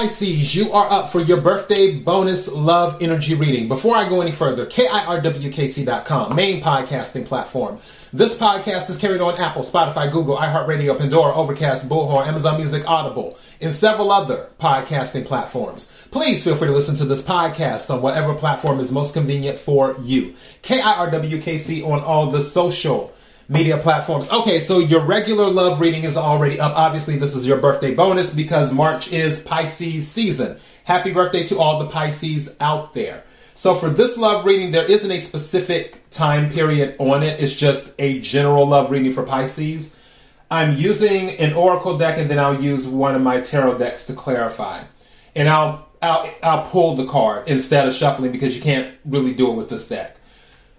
Pisces, you are up for your birthday bonus love energy reading. Before I go any further, KIRWKC.com, main podcasting platform. This podcast is carried on Apple, Spotify, Google, iHeartRadio, Pandora, Overcast, Bullhorn, Amazon Music, Audible, and several other podcasting platforms. Please feel free to listen to this podcast on whatever platform is most convenient for you. KIRWKC on all the social media platforms. Okay, so your regular love reading is already up. Obviously, this is your birthday bonus because March is Pisces season. Happy birthday to all the Pisces out there. So for this love reading, there isn't a specific time period on it. It's just a general love reading for Pisces. I'm using an oracle deck and then I'll use one of my tarot decks to clarify. And I'll I'll, I'll pull the card instead of shuffling because you can't really do it with this deck.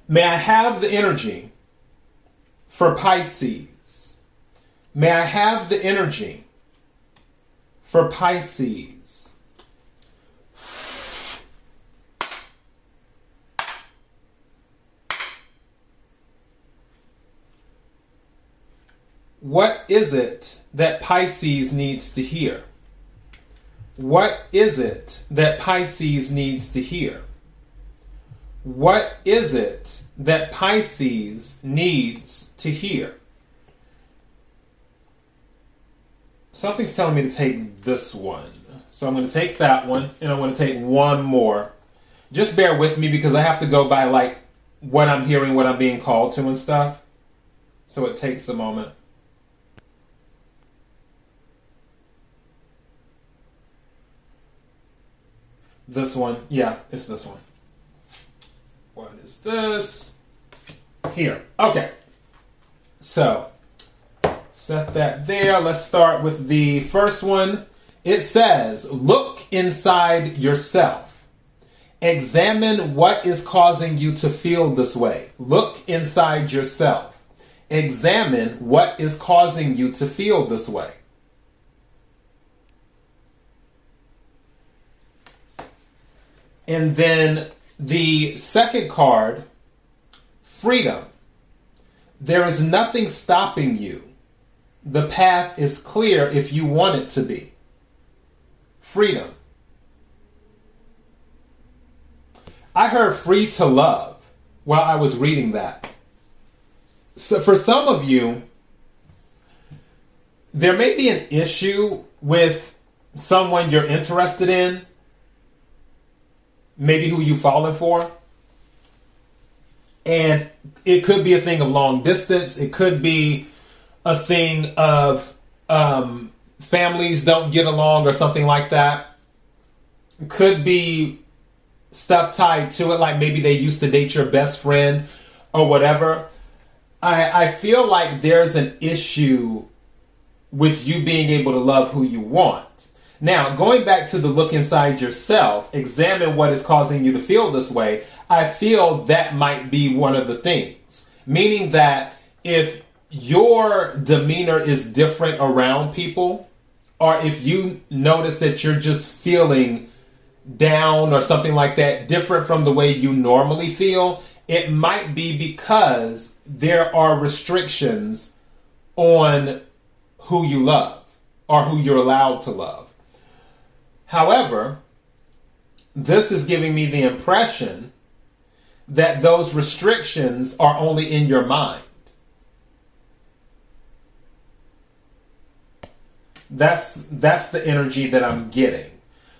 May I have the energy for Pisces. May I have the energy for Pisces. What is it that Pisces needs to hear? What is it that Pisces needs to hear? What is it that Pisces needs to hear? Something's telling me to take this one. So I'm going to take that one and I'm going to take one more. Just bear with me because I have to go by like what I'm hearing, what I'm being called to and stuff. So it takes a moment. This one. Yeah, it's this one. This? Here. Okay. So, set that there. Let's start with the first one. It says, Look inside yourself. Examine what is causing you to feel this way. Look inside yourself. Examine what is causing you to feel this way. And then the second card, freedom. There is nothing stopping you. The path is clear if you want it to be. Freedom. I heard free to love while I was reading that. So for some of you, there may be an issue with someone you're interested in maybe who you falling for. And it could be a thing of long distance. It could be a thing of um, families don't get along or something like that. It could be stuff tied to it, like maybe they used to date your best friend or whatever. I, I feel like there's an issue with you being able to love who you want. Now, going back to the look inside yourself, examine what is causing you to feel this way. I feel that might be one of the things. Meaning that if your demeanor is different around people, or if you notice that you're just feeling down or something like that, different from the way you normally feel, it might be because there are restrictions on who you love or who you're allowed to love. However, this is giving me the impression that those restrictions are only in your mind. That's that's the energy that I'm getting.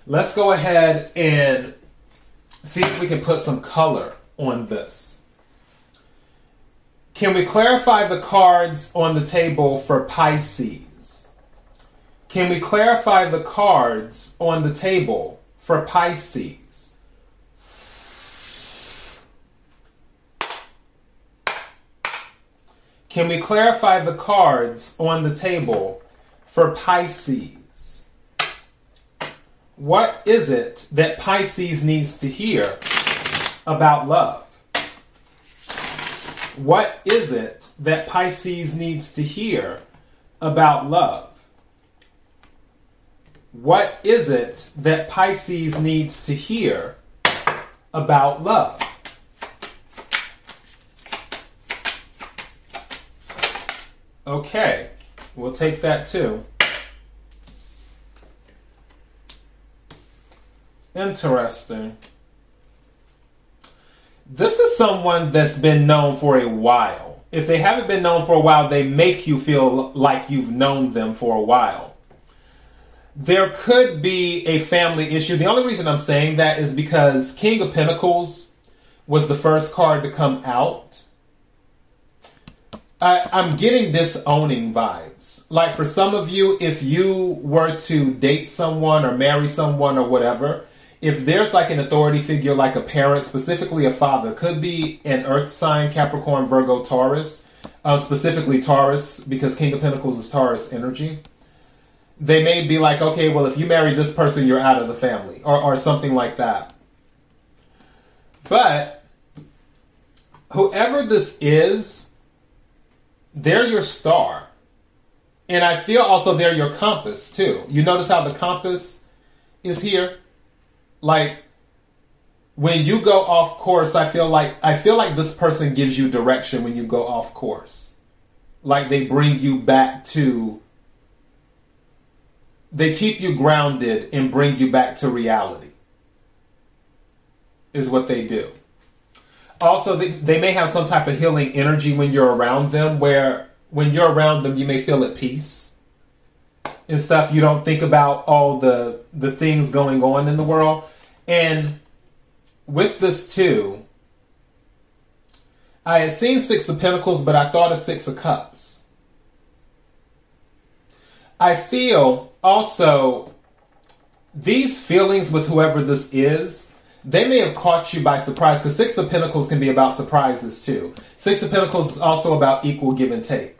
Let's go ahead and see if we can put some color on this. Can we clarify the cards on the table for Pisces? Can we clarify the cards on the table for Pisces? Can we clarify the cards on the table for Pisces? What is it that Pisces needs to hear about love? What is it that Pisces needs to hear about love? What is it that Pisces needs to hear about love? Okay, we'll take that too. Interesting. This is someone that's been known for a while. If they haven't been known for a while, they make you feel like you've known them for a while. There could be a family issue. The only reason I'm saying that is because King of Pentacles was the first card to come out. I, I'm getting disowning vibes. Like for some of you, if you were to date someone or marry someone or whatever, if there's like an authority figure like a parent, specifically a father, could be an earth sign, Capricorn, Virgo, Taurus, uh, specifically Taurus, because King of Pentacles is Taurus energy. They may be like, okay, well, if you marry this person, you're out of the family, or, or something like that. But whoever this is, they're your star. And I feel also they're your compass too. You notice how the compass is here? like when you go off course, I feel like I feel like this person gives you direction when you go off course. Like they bring you back to they keep you grounded and bring you back to reality. Is what they do. Also, they, they may have some type of healing energy when you're around them, where when you're around them, you may feel at peace and stuff. You don't think about all the the things going on in the world and with this too, I had seen Six of Pentacles, but I thought of Six of Cups. I feel also these feelings with whoever this is, they may have caught you by surprise because Six of Pentacles can be about surprises too. Six of Pentacles is also about equal give and take.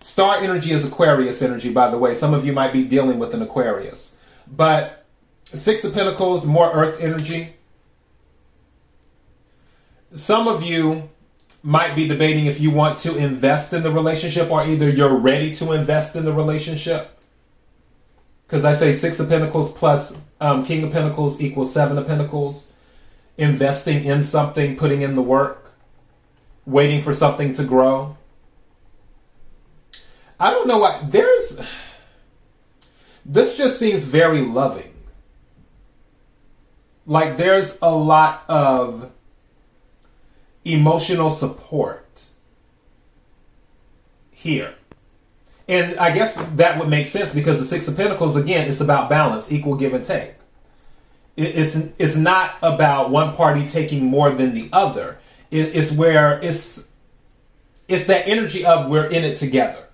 Star energy is Aquarius energy, by the way. Some of you might be dealing with an Aquarius. But Six of Pentacles, more earth energy. Some of you might be debating if you want to invest in the relationship or either you're ready to invest in the relationship. Because I say Six of Pentacles plus um, King of Pentacles equals Seven of Pentacles. Investing in something, putting in the work, waiting for something to grow. I don't know why. There's. This just seems very loving. Like there's a lot of emotional support here. And I guess that would make sense because the Six of Pentacles, again, it's about balance, equal give and take. It's, it's not about one party taking more than the other. It's where it's, it's that energy of we're in it together.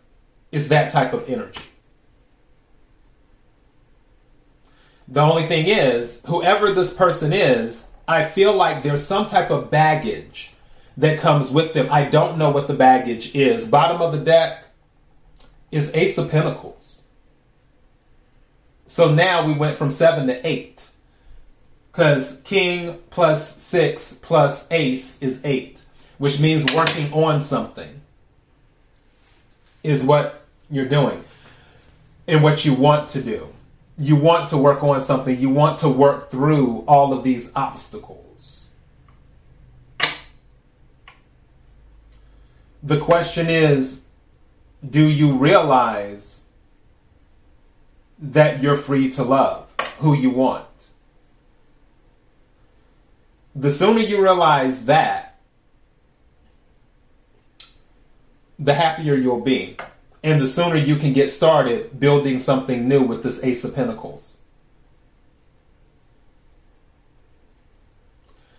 It's that type of energy. The only thing is, whoever this person is, I feel like there's some type of baggage that comes with them. I don't know what the baggage is. Bottom of the deck is Ace of Pentacles. So now we went from seven to eight. Because King plus six plus Ace is eight, which means working on something is what you're doing and what you want to do you want to work on something, you want to work through all of these obstacles. The question is do you realize that you're free to love who you want? The sooner you realize that, the happier you'll be and the sooner you can get started building something new with this Ace of Pentacles.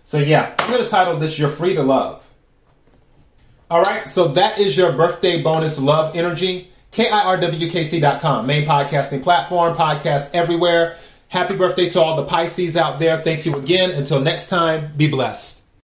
So, yeah, I'm going to title this You're Free to Love. All right, so that is your birthday bonus love energy. KIRWKC.com, main podcasting platform, podcast everywhere. Happy birthday to all the Pisces out there. Thank you again. Until next time, be blessed.